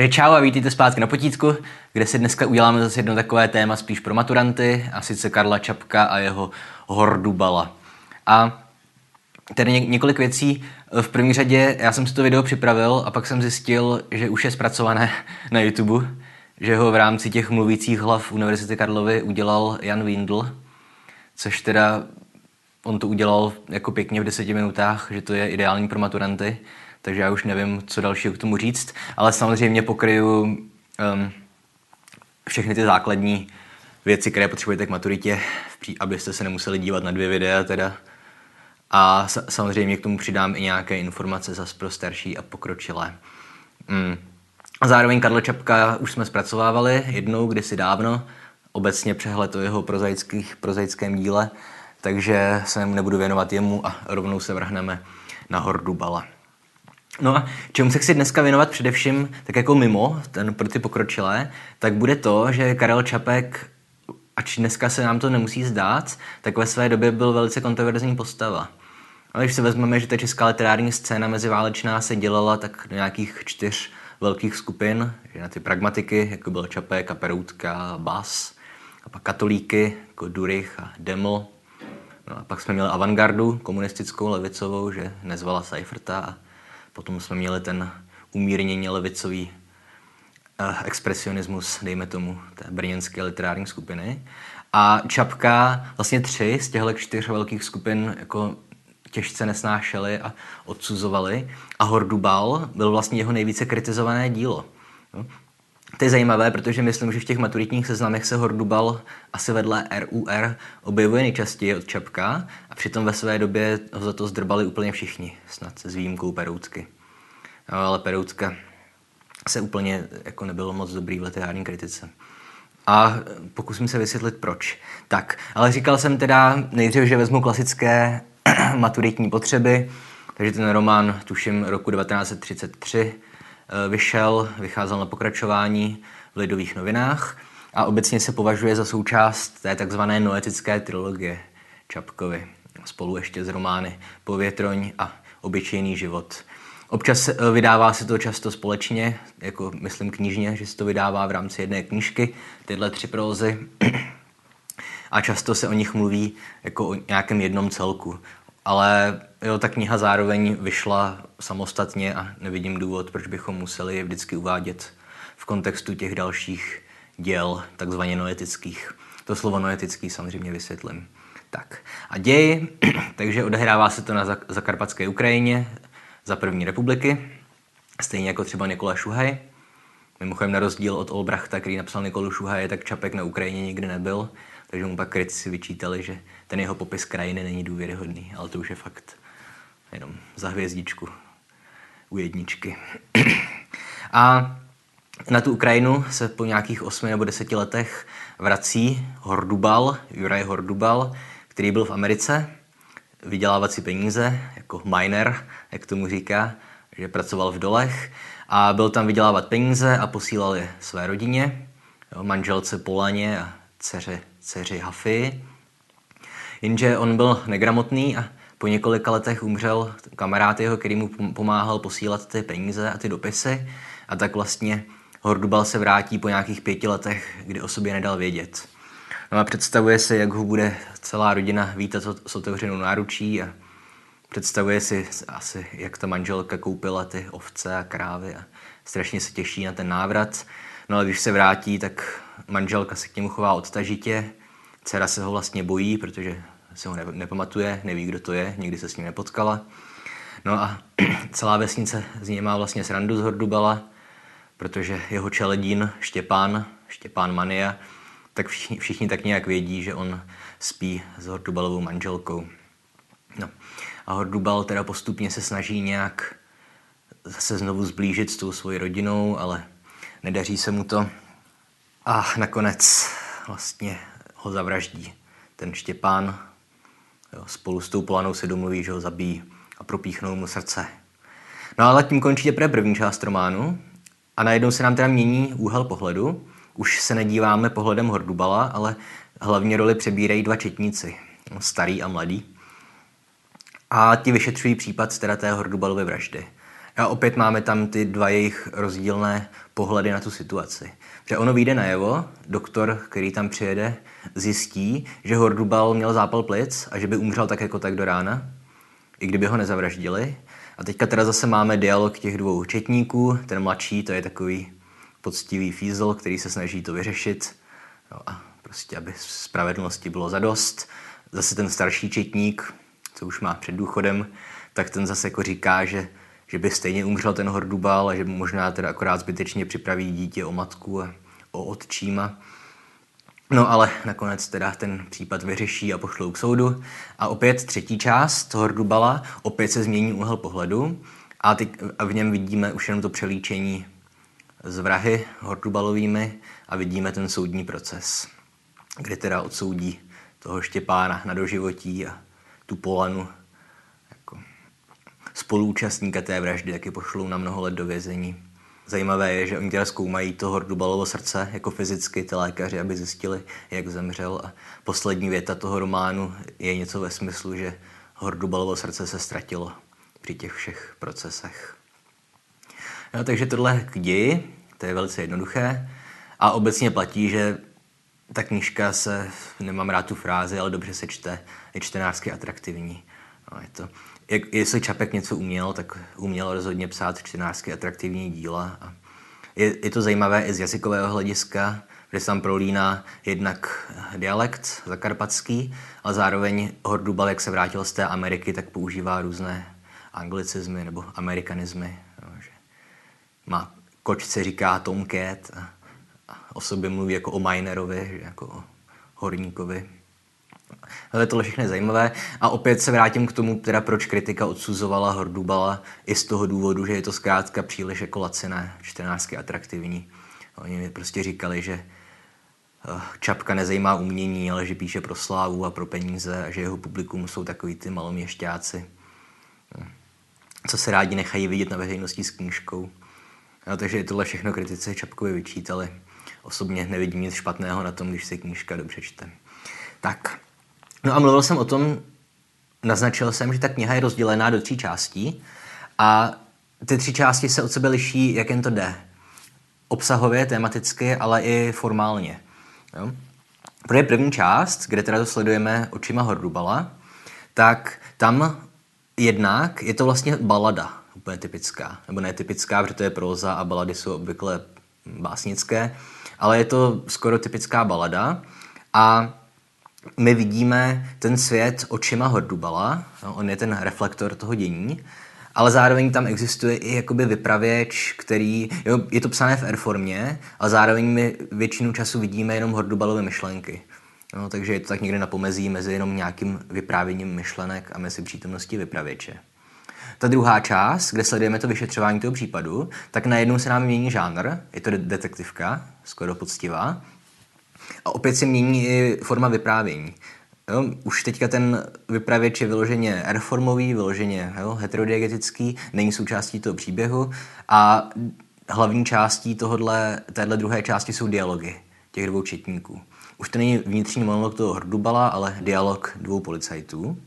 Takže čau a vítejte zpátky na potítku, kde si dneska uděláme zase jedno takové téma spíš pro maturanty, a sice Karla Čapka a jeho hordu bala. A tady ně- několik věcí. V první řadě já jsem si to video připravil a pak jsem zjistil, že už je zpracované na YouTube, že ho v rámci těch mluvících hlav Univerzity Karlovy udělal Jan Windl, což teda on to udělal jako pěkně v deseti minutách, že to je ideální pro maturanty takže já už nevím, co dalšího k tomu říct, ale samozřejmě pokryju um, všechny ty základní věci, které potřebujete k maturitě, abyste se nemuseli dívat na dvě videa teda. A samozřejmě k tomu přidám i nějaké informace zase pro starší a pokročilé. Mm. Zároveň Karla Čapka už jsme zpracovávali jednou, kdysi dávno, obecně přehled o jeho prozaických, prozaickém díle, takže se nebudu věnovat jemu a rovnou se vrhneme na Hordu Bala. No a čemu se chci dneska věnovat především, tak jako mimo, ten pro ty pokročilé, tak bude to, že Karel Čapek, ač dneska se nám to nemusí zdát, tak ve své době byl velice kontroverzní postava. Ale když si vezmeme, že ta česká literární scéna meziválečná se dělala tak do nějakých čtyř velkých skupin, že na ty pragmatiky, jako byl Čapek a Peroutka, Bas, a pak katolíky, jako Durich a Deml, no a pak jsme měli avantgardu komunistickou, levicovou, že nezvala Seiferta a Potom jsme měli ten umírněně levicový uh, expresionismus, dejme tomu, té brněnské literární skupiny. A Čapka vlastně tři z těchto čtyř velkých skupin jako těžce nesnášeli a odsuzovali. A Hordubal byl vlastně jeho nejvíce kritizované dílo. To je zajímavé, protože myslím, že v těch maturitních seznamech se Hordubal asi vedle RUR objevuje nejčastěji od Čapka a přitom ve své době ho za to zdrbali úplně všichni, snad s výjimkou Peroucky. No, ale Peroutka se úplně jako nebylo moc dobrý v literární kritice. A pokusím se vysvětlit proč. Tak, ale říkal jsem teda nejdřív, že vezmu klasické maturitní potřeby, takže ten román, tuším, roku 1933 Eh, vyšel, vycházel na pokračování v Lidových novinách a obecně se považuje za součást té takzvané noetické trilogie Čapkovi, spolu ještě s romány Povětroň a Obyčejný život. Občas eh, vydává se to často společně, jako myslím knižně, že se to vydává v rámci jedné knížky, tyhle tři prózy. A často se o nich mluví jako o nějakém jednom celku. Ale jo, ta kniha zároveň vyšla samostatně a nevidím důvod, proč bychom museli je vždycky uvádět v kontextu těch dalších děl, takzvaně noetických. To slovo noetický samozřejmě vysvětlím. Tak a děj, takže odehrává se to na zakarpatské Ukrajině za první republiky, stejně jako třeba Nikola Šuhaj. Mimochodem na rozdíl od Olbrachta, který napsal Nikolu Šuhaje, tak Čapek na Ukrajině nikdy nebyl, takže mu pak kritici vyčítali, že ten jeho popis krajiny není důvěryhodný, ale to už je fakt jenom za hvězdičku u jedničky. A na tu Ukrajinu se po nějakých 8 nebo 10 letech vrací Hordubal, Juraj Hordubal, který byl v Americe, vydělávat si peníze, jako miner, jak tomu říká, že pracoval v dolech a byl tam vydělávat peníze a posílal je své rodině, jo, manželce Polaně a dceři, dceři Hafy. Jenže on byl negramotný a po několika letech umřel kamarád jeho, který mu pomáhal posílat ty peníze a ty dopisy a tak vlastně Hordubal se vrátí po nějakých pěti letech, kdy o sobě nedal vědět. No a představuje si, jak ho bude celá rodina vítat s otevřenou náručí a představuje si asi, jak ta manželka koupila ty ovce a krávy a strašně se těší na ten návrat. No ale když se vrátí, tak manželka se k němu chová odtažitě, dcera se ho vlastně bojí, protože se ho nepamatuje, neví, kdo to je, nikdy se s ním nepotkala. No a celá vesnice z něj má vlastně srandu z Hordubala, protože jeho čeledín Štěpán, Štěpán Mania, tak všichni, všichni tak nějak vědí, že on spí s Hordubalovou manželkou. No. A Hordubal teda postupně se snaží nějak zase znovu zblížit s tou svojí rodinou, ale nedaří se mu to. A nakonec vlastně ho zavraždí ten Štěpán, Jo, spolu s tou Polanou se domluví, že ho zabijí a propíchnou mu srdce. No ale tím končí teprve první část románu a najednou se nám teda mění úhel pohledu. Už se nedíváme pohledem Hordubala, ale hlavně roli přebírají dva četníci, starý a mladý. A ti vyšetřují případ teda té Hordubalovy vraždy. A opět máme tam ty dva jejich rozdílné pohledy na tu situaci. Že ono vyjde najevo, doktor, který tam přijede, zjistí, že Hordubal měl zápal plic a že by umřel tak jako tak do rána, i kdyby ho nezavraždili. A teďka teda zase máme dialog těch dvou četníků. Ten mladší, to je takový poctivý fízl, který se snaží to vyřešit. No a prostě, aby spravedlnosti bylo zadost. Zase ten starší četník, co už má před důchodem, tak ten zase jako říká, že, že by stejně umřel ten Hordubal a že možná teda akorát zbytečně připraví dítě o matku a o otčíma. No ale nakonec teda ten případ vyřeší a pošlou k soudu. A opět třetí část Hordubala, opět se změní úhel pohledu a, teď, a v něm vidíme už jenom to přelíčení z vrahy Hordubalovými a vidíme ten soudní proces, kde teda odsoudí toho Štěpána na doživotí a tu Polanu spoluúčastníka té vraždy taky pošlou na mnoho let do vězení. Zajímavé je, že oni teda zkoumají to Hordubalovo srdce jako fyzicky, ty lékaři, aby zjistili, jak zemřel. A poslední věta toho románu je něco ve smyslu, že Hordubalovo srdce se ztratilo při těch všech procesech. No, takže tohle k ději, to je velice jednoduché. A obecně platí, že ta knížka se, nemám rád tu frázi, ale dobře se čte, je čtenářsky atraktivní. No, je to, jak, jestli Čapek něco uměl, tak uměl rozhodně psát čtenářsky atraktivní díla. A je, je to zajímavé i z jazykového hlediska, kde se tam prolíná jednak dialekt zakarpatský, ale zároveň Hordubal, jak se vrátil z té Ameriky, tak používá různé anglicizmy nebo amerikanizmy. No, že má kočce říká Tomcat a, a o sobě mluví jako o minerovi, jako o horníkovi. Ale tohle všechno je zajímavé. A opět se vrátím k tomu, teda proč kritika odsuzovala Hordubala i z toho důvodu, že je to zkrátka příliš jako laciné, čtenářsky atraktivní. Oni mi prostě říkali, že eh, Čapka nezajímá umění, ale že píše pro slávu a pro peníze a že jeho publikum jsou takový ty maloměšťáci, hm, co se rádi nechají vidět na veřejnosti s knížkou. No, takže tohle všechno kritice Čapkovi vyčítali. Osobně nevidím nic špatného na tom, když se knížka dobře čte. Tak, no a mluvil jsem o tom, naznačil jsem, že ta kniha je rozdělená do tří částí a ty tři části se od sebe liší, jak jen to jde. Obsahově, tematicky, ale i formálně. Jo? Pro první část, kde teda to sledujeme očima Hordubala, tak tam jednak je to vlastně balada, úplně typická. Nebo netypická, protože to je proza a balady jsou obvykle básnické, ale je to skoro typická balada a my vidíme ten svět očima Hordubala, no, on je ten reflektor toho dění, ale zároveň tam existuje i jakoby vypravěč, který, jo, je to psané v R-formě, ale zároveň my většinu času vidíme jenom Hordubalové myšlenky. No, takže je to tak někde na pomezí mezi jenom nějakým vyprávěním myšlenek a mezi přítomností vypravěče. Ta druhá část, kde sledujeme to vyšetřování toho případu, tak najednou se nám mění žánr, je to detektivka, skoro poctivá, a opět se mění i forma vyprávění. Jo, už teďka ten vypravěč je vyloženě reformový, vyloženě jo, heterodiegetický, není součástí toho příběhu a hlavní částí tohodle, téhle druhé části jsou dialogy těch dvou četníků. Už to není vnitřní monolog toho Hrdubala, ale dialog dvou policajtů.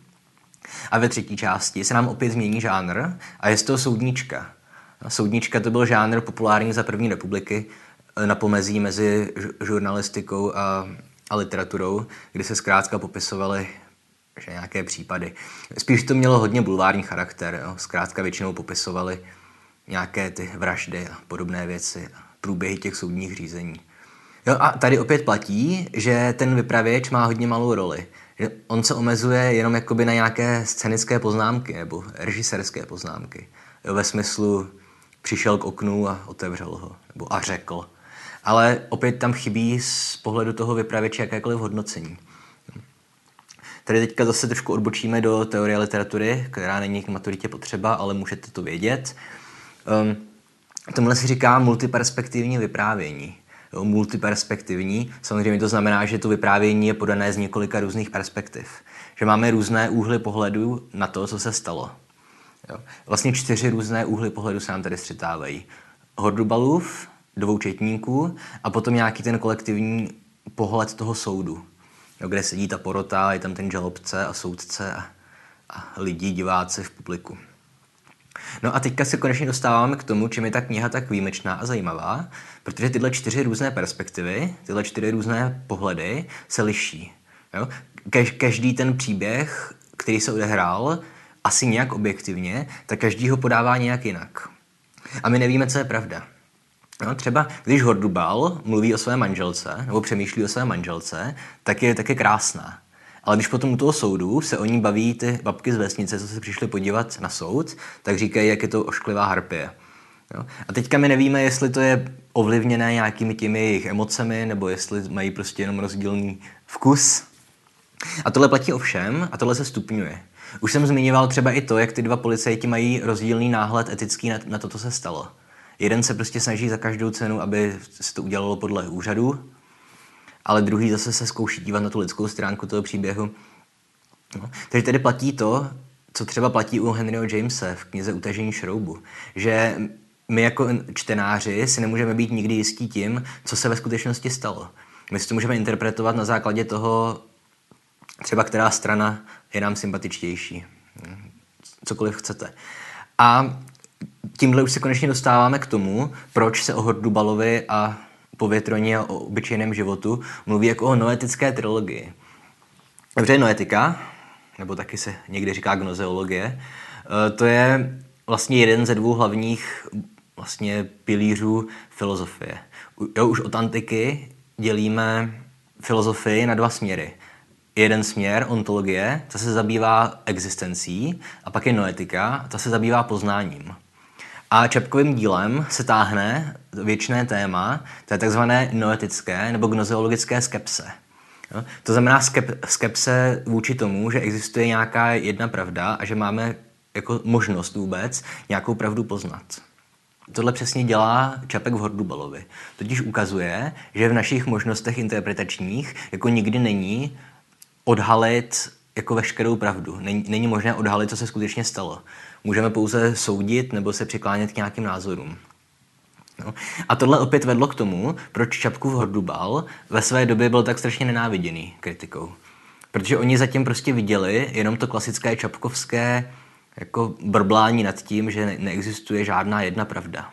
A ve třetí části se nám opět změní žánr a je z toho soudnička. Soudnička to byl žánr populární za první republiky, na pomezí mezi žurnalistikou a, a literaturou, kdy se zkrátka popisovaly že nějaké případy. Spíš to mělo hodně bulvární charakter. Jo. Zkrátka většinou popisovali nějaké ty vraždy a podobné věci, průběhy těch soudních řízení. Jo, a tady opět platí, že ten vypravěč má hodně malou roli. Že on se omezuje jenom jakoby na nějaké scenické poznámky nebo režisérské poznámky. Jo, ve smyslu přišel k oknu a otevřel ho, nebo a řekl ale opět tam chybí z pohledu toho vypravěče jakékoliv hodnocení. Tady teďka zase trošku odbočíme do teorie literatury, která není k maturitě potřeba, ale můžete to vědět. Um, tomuhle se říká multiperspektivní vyprávění. Jo, multiperspektivní, samozřejmě to znamená, že to vyprávění je podané z několika různých perspektiv. Že máme různé úhly pohledu na to, co se stalo. Jo. Vlastně čtyři různé úhly pohledu se nám tady střetávají. Hordubalův, dvou četníků a potom nějaký ten kolektivní pohled toho soudu, jo, kde sedí ta porota, je tam ten žalobce a soudce a, a lidi, diváci v publiku. No a teďka se konečně dostáváme k tomu, čím je ta kniha tak výjimečná a zajímavá, protože tyhle čtyři různé perspektivy, tyhle čtyři různé pohledy se liší. Jo? Každý ten příběh, který se odehrál, asi nějak objektivně, tak každý ho podává nějak jinak. A my nevíme, co je pravda. No, třeba když Hordubal mluví o své manželce, nebo přemýšlí o své manželce, tak je také krásná. Ale když potom u toho soudu se o ní baví ty babky z vesnice, co se přišly podívat na soud, tak říkají, jak je to ošklivá harpie. Jo? A teďka my nevíme, jestli to je ovlivněné nějakými těmi jejich emocemi, nebo jestli mají prostě jenom rozdílný vkus. A tohle platí o všem a tohle se stupňuje. Už jsem zmiňoval třeba i to, jak ty dva policajti mají rozdílný náhled etický na, na to, co se stalo. Jeden se prostě snaží za každou cenu, aby se to udělalo podle úřadu, ale druhý zase se zkouší dívat na tu lidskou stránku toho příběhu. No. Takže tedy platí to, co třeba platí u Henryho Jamese v knize Utažení šroubu, že my jako čtenáři si nemůžeme být nikdy jistí tím, co se ve skutečnosti stalo. My si to můžeme interpretovat na základě toho, třeba která strana je nám sympatičtější. Cokoliv chcete. A tímhle už se konečně dostáváme k tomu, proč se o Hordubalovi a povětroně a o obyčejném životu mluví jako o noetické trilogii. Dobře, noetika, nebo taky se někdy říká gnozeologie, eh, to je vlastně jeden ze dvou hlavních vlastně pilířů filozofie. Jo, už od antiky dělíme filozofii na dva směry. Jeden směr, ontologie, ta se zabývá existencí, a pak je noetika, ta se zabývá poznáním. A Čepkovým dílem se táhne věčné téma, to je takzvané noetické nebo gnozeologické skepse. To znamená skep, skepse vůči tomu, že existuje nějaká jedna pravda a že máme jako možnost vůbec nějakou pravdu poznat. Tohle přesně dělá Čapek v Hordubalovi. Totiž ukazuje, že v našich možnostech interpretačních jako nikdy není odhalit jako veškerou pravdu. Není, není možné odhalit, co se skutečně stalo. Můžeme pouze soudit nebo se přiklánět k nějakým názorům. No. A tohle opět vedlo k tomu, proč Čapkův Hordubal ve své době byl tak strašně nenáviděný kritikou. Protože oni zatím prostě viděli jenom to klasické čapkovské jako brblání nad tím, že ne- neexistuje žádná jedna pravda.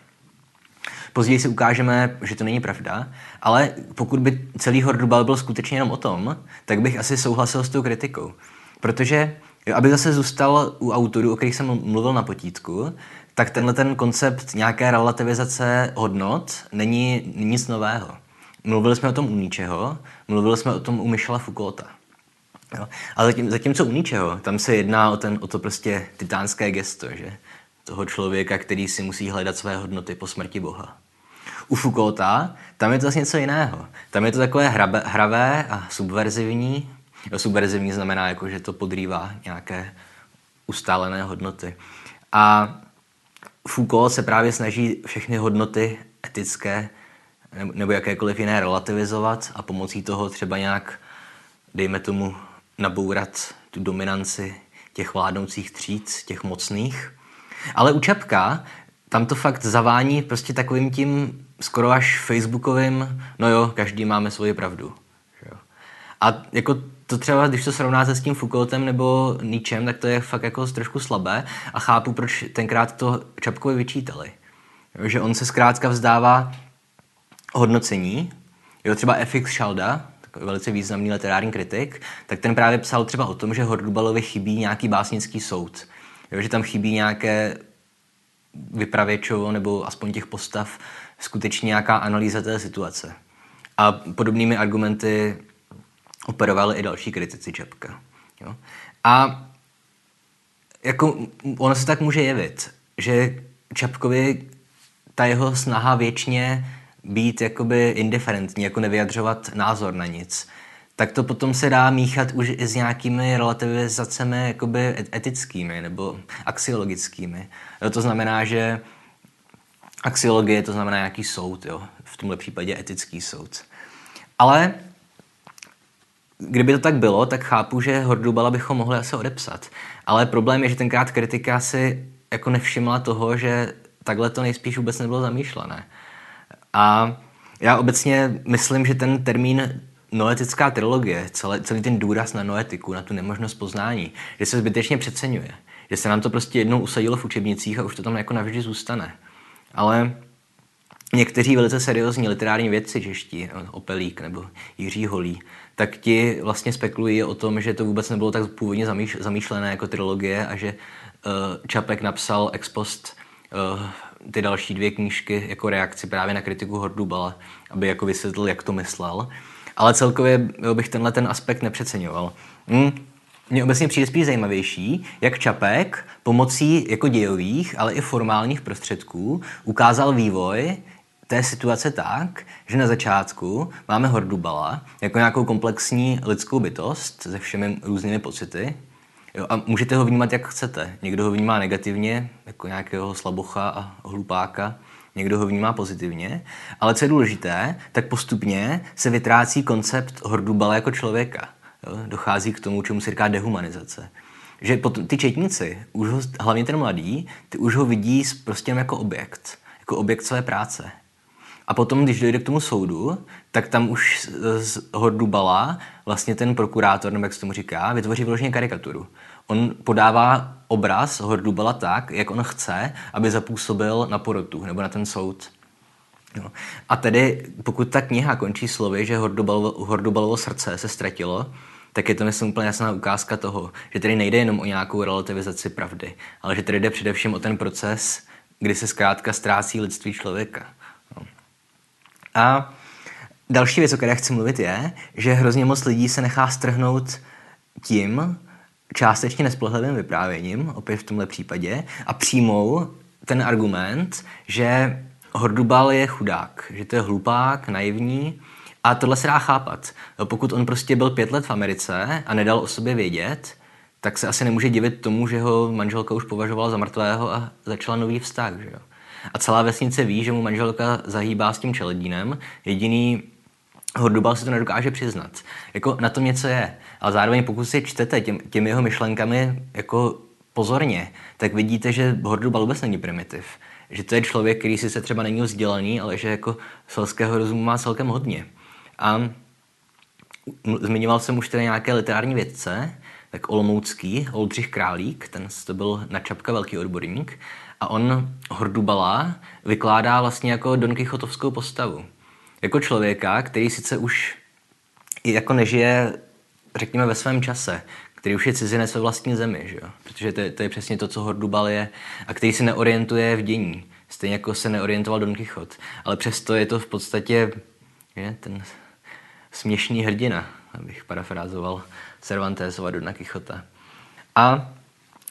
Později si ukážeme, že to není pravda, ale pokud by celý Hordubal byl skutečně jenom o tom, tak bych asi souhlasil s tou kritikou. Protože, aby zase zůstal u autorů, o kterých jsem mluvil na potítku, tak tenhle ten koncept nějaké relativizace hodnot není nic nového. Mluvili jsme o tom u ničeho, mluvili jsme o tom u Michela Foucaulta. Jo. Ale zatím, zatímco u ničeho, tam se jedná o, ten, o to prostě titánské gesto, že? Toho člověka, který si musí hledat své hodnoty po smrti Boha. U Foucaulta, tam je to zase něco jiného. Tam je to takové hrabe, hravé a subverzivní. Subverzivní znamená, jako, že to podrývá nějaké ustálené hodnoty. A Foucault se právě snaží všechny hodnoty etické nebo jakékoliv jiné relativizovat a pomocí toho třeba nějak, dejme tomu, nabourat tu dominanci těch vládnoucích tříd, těch mocných. Ale u Čapka tam to fakt zavání prostě takovým tím skoro až facebookovým, no jo, každý máme svoji pravdu. A jako to třeba, když to srovnáte s tím Foucaultem nebo Nietzschem, tak to je fakt jako trošku slabé a chápu, proč tenkrát to Čapkovi vyčítali. Jo, že on se zkrátka vzdává hodnocení, jo, třeba FX Šalda, velice významný literární kritik, tak ten právě psal třeba o tom, že Hordubalovi chybí nějaký básnický soud. Jo, že tam chybí nějaké vypravěčovo nebo aspoň těch postav skutečně nějaká analýza té situace. A podobnými argumenty operovali i další kritici Čepka. Jo? A jako ono se tak může jevit, že Čapkovi ta jeho snaha věčně být jakoby indiferentní, jako nevyjadřovat názor na nic, tak to potom se dá míchat už i s nějakými relativizacemi jakoby etickými nebo axiologickými. Jo, to znamená, že axiologie to znamená nějaký soud, jo? v tomhle případě etický soud. Ale kdyby to tak bylo, tak chápu, že Hordubala bychom mohli asi odepsat. Ale problém je, že tenkrát kritika si jako nevšimla toho, že takhle to nejspíš vůbec nebylo zamýšlené. A já obecně myslím, že ten termín noetická trilogie, celý, celý ten důraz na noetiku, na tu nemožnost poznání, že se zbytečně přeceňuje. Že se nám to prostě jednou usadilo v učebnicích a už to tam jako navždy zůstane. Ale někteří velice seriózní literární vědci čeští, Opelík nebo Jiří Holý, tak ti vlastně spekulují o tom, že to vůbec nebylo tak původně zamýšlené jako trilogie a že uh, Čapek napsal ex post uh, ty další dvě knížky jako reakci právě na kritiku Hordubala, aby jako vysvětlil, jak to myslel. Ale celkově bych tenhle ten aspekt nepřeceňoval. Hmm. Mně obecně přijde spíš zajímavější, jak Čapek pomocí jako dějových, ale i formálních prostředků ukázal vývoj té situace tak, že na začátku máme Hordubala jako nějakou komplexní lidskou bytost se všemi různými pocity, Jo, a můžete ho vnímat, jak chcete. Někdo ho vnímá negativně, jako nějakého slabocha a hlupáka, někdo ho vnímá pozitivně, ale co je důležité, tak postupně se vytrácí koncept Hordubala jako člověka. Jo, dochází k tomu, čemu se říká dehumanizace. Že pot, ty četníci, už ho, hlavně ten mladý, ty už ho vidí prostě jako objekt, jako objekt své práce. A potom, když dojde k tomu soudu, tak tam už z Hordubala vlastně ten prokurátor, nebo jak se tomu říká, vytvoří vyloženě karikaturu. On podává obraz Hordubala tak, jak on chce, aby zapůsobil na porotu nebo na ten soud. No. A tedy, pokud ta kniha končí slovy, že Hordubalovo, Hordubalovo srdce se ztratilo, tak je to myslím úplně jasná ukázka toho, že tedy nejde jenom o nějakou relativizaci pravdy, ale že tedy jde především o ten proces, kdy se zkrátka ztrácí lidství člověka. No. A další věc, o které chci mluvit, je, že hrozně moc lidí se nechá strhnout tím, částečně nespolehlivým vyprávěním, opět v tomhle případě, a přijmou ten argument, že Hordubal je chudák, že to je hlupák, naivní a tohle se dá chápat. Pokud on prostě byl pět let v Americe a nedal o sobě vědět, tak se asi nemůže divit tomu, že ho manželka už považovala za mrtvého a začala nový vztah. Že jo? A celá vesnice ví, že mu manželka zahýbá s tím čeledínem. Jediný Hordubal si to nedokáže přiznat. Jako na tom něco je. Ale zároveň pokud si čtete těm, těmi jeho myšlenkami jako pozorně, tak vidíte, že Hordubal vůbec není primitiv. Že to je člověk, který si se třeba není vzdělaný, ale že jako selského rozumu má celkem hodně. A zmiňoval jsem už tedy nějaké literární vědce, tak Olomoucký, Oldřich Králík, ten to byl na Čapka velký odborník, a on Hordubala vykládá vlastně jako Don Quixotovskou postavu. Jako člověka, který sice už jako nežije, řekněme, ve svém čase, který už je cizinec ve vlastní zemi, že jo? protože to je, to je přesně to, co Hordubal je, a který se neorientuje v dění, stejně jako se neorientoval Don Quixote. Ale přesto je to v podstatě je, ten směšný hrdina, abych parafrázoval Cervantesova Dona Quixota. A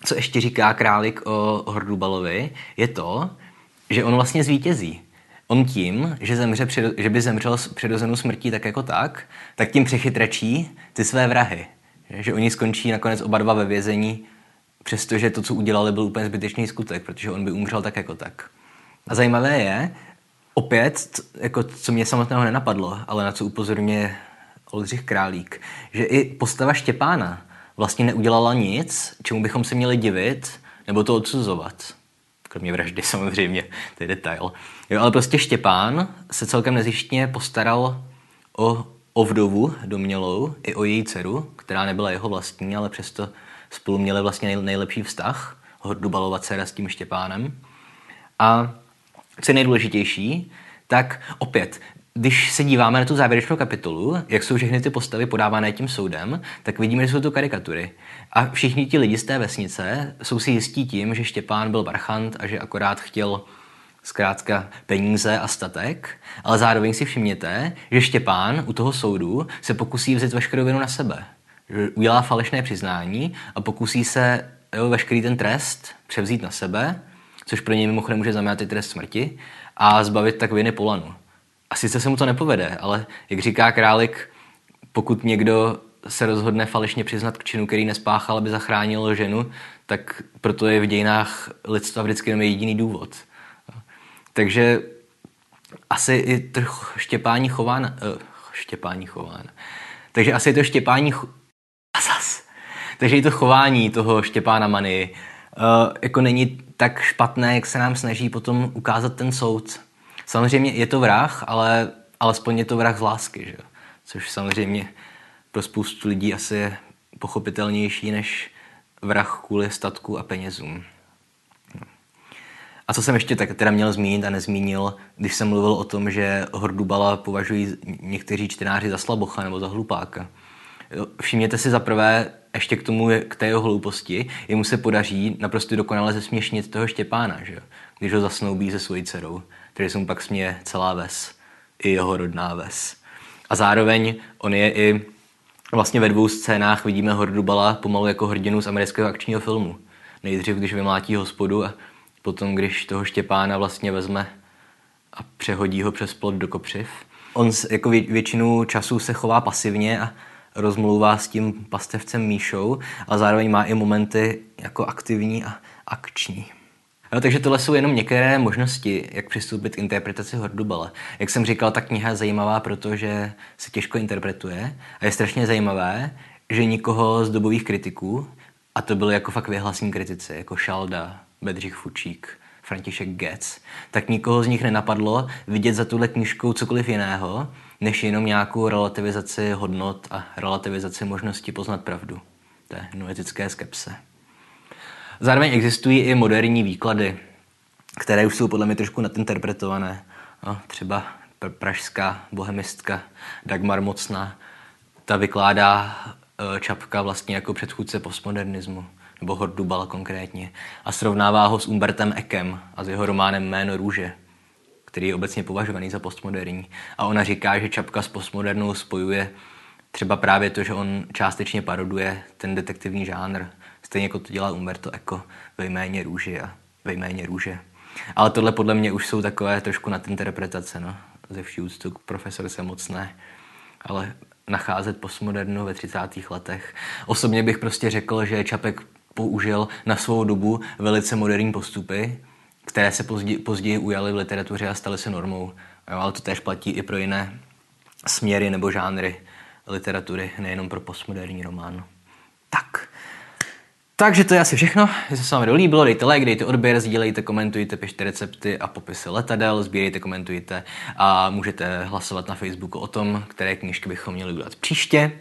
co ještě říká králik o Hordubalovi, je to, že on vlastně zvítězí. On tím, že, zemře, že by zemřel přirozenou smrtí tak jako tak, tak tím přechytračí ty své vrahy. Že oni skončí nakonec oba dva ve vězení, přestože to, co udělali, byl úplně zbytečný skutek, protože on by umřel tak jako tak. A zajímavé je, opět, jako co mě samotného nenapadlo, ale na co upozorňuje Oldřich Králík, že i postava Štěpána vlastně neudělala nic, čemu bychom se měli divit nebo to odsuzovat. Kromě vraždy samozřejmě, to je detail. Jo, ale prostě Štěpán se celkem nezjištně postaral o, o vdovu domělou i o její dceru, která nebyla jeho vlastní, ale přesto spolu měli vlastně nejlepší vztah, Hordubalova dcera s tím Štěpánem. A co je nejdůležitější, tak opět když se díváme na tu závěrečnou kapitolu, jak jsou všechny ty postavy podávané tím soudem, tak vidíme, že jsou to karikatury. A všichni ti lidi z té vesnice jsou si jistí tím, že Štěpán byl barchant a že akorát chtěl zkrátka peníze a statek, ale zároveň si všimněte, že Štěpán u toho soudu se pokusí vzít veškerou vinu na sebe. Udělá falešné přiznání a pokusí se jo, veškerý ten trest převzít na sebe, což pro něj mimochodem může znamenat i trest smrti, a zbavit tak viny Polanu. A sice se mu to nepovede, ale jak říká Králik, pokud někdo se rozhodne falešně přiznat k činu, který nespáchal, aby zachránil ženu, tak proto je v dějinách lidstva vždycky jenom jediný důvod. Takže asi i to štěpání chován, uh, štěpání chován. Takže asi je to štěpání cho... a zas. Takže i to chování toho Štěpána Many uh, jako není tak špatné, jak se nám snaží potom ukázat ten soud. Samozřejmě je to vrah, ale alespoň je to vrah z lásky, že? což samozřejmě pro spoustu lidí asi je pochopitelnější než vrah kvůli statku a penězům. A co jsem ještě tak teda měl zmínit a nezmínil, když jsem mluvil o tom, že Hordubala považují někteří čtenáři za slabocha nebo za hlupáka. Všimněte si za prvé, ještě k tomu, k té jeho hlouposti, jemu se podaří naprosto dokonale zesměšnit toho Štěpána, že? když ho zasnoubí se svojí dcerou, který se mu pak směje celá ves, i jeho rodná ves. A zároveň on je i vlastně ve dvou scénách vidíme Hordubala pomalu jako hrdinu z amerického akčního filmu. Nejdřív, když vymlátí hospodu a potom, když toho Štěpána vlastně vezme a přehodí ho přes plot do kopřiv. On jako většinu času se chová pasivně a rozmlouvá s tím pastevcem Míšou, a zároveň má i momenty jako aktivní a akční. No, takže tohle jsou jenom některé možnosti, jak přistoupit k interpretaci Hordubala. Jak jsem říkal, ta kniha je zajímavá, protože se těžko interpretuje a je strašně zajímavé, že nikoho z dobových kritiků, a to byly jako fakt vyhlasní kritici, jako Šalda, Bedřich Fučík, František Getz, tak nikoho z nich nenapadlo vidět za tuhle knižkou cokoliv jiného, než jenom nějakou relativizaci hodnot a relativizaci možnosti poznat pravdu. Je noetické skepse. Zároveň existují i moderní výklady, které už jsou podle mě trošku nadinterpretované. No, třeba pražská bohemistka Dagmar Mocná, ta vykládá e, Čapka vlastně jako předchůdce postmodernismu, nebo Hordubala konkrétně, a srovnává ho s Umbertem Ekem a s jeho románem Jméno růže, který je obecně považovaný za postmoderní. A ona říká, že Čapka s postmodernou spojuje třeba právě to, že on částečně paroduje ten detektivní žánr, stejně jako to dělá Umberto Eco ve jméně růže a ve jméně růže. Ale tohle podle mě už jsou takové trošku nadinterpretace, no, ze vší úctu k profesorce mocné. Ale nacházet postmodernu ve 30. letech. Osobně bych prostě řekl, že Čapek použil na svou dobu velice moderní postupy, které se později, později ujaly v literatuře a staly se normou. Jo, ale to též platí i pro jiné směry nebo žánry literatury, nejenom pro postmoderní román. Tak. Takže to je asi všechno. Jestli se vám video líbilo, dejte like, dejte odběr, sdílejte, komentujte, pište recepty a popisy letadel, sbírejte, komentujte a můžete hlasovat na Facebooku o tom, které knížky bychom měli udělat příště.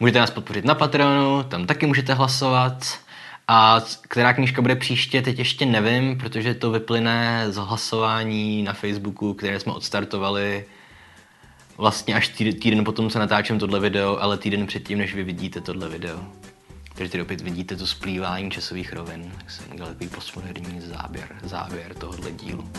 Můžete nás podpořit na Patreonu, tam taky můžete hlasovat. A která knížka bude příště, teď ještě nevím, protože to vyplyne z hlasování na Facebooku, které jsme odstartovali vlastně až týden potom, co natáčím tohle video, ale týden předtím, než vy vidíte tohle video. Takže tady opět vidíte to splývání časových rovin. Tak jsem udělal takový postmoderní záběr, závěr tohohle dílu.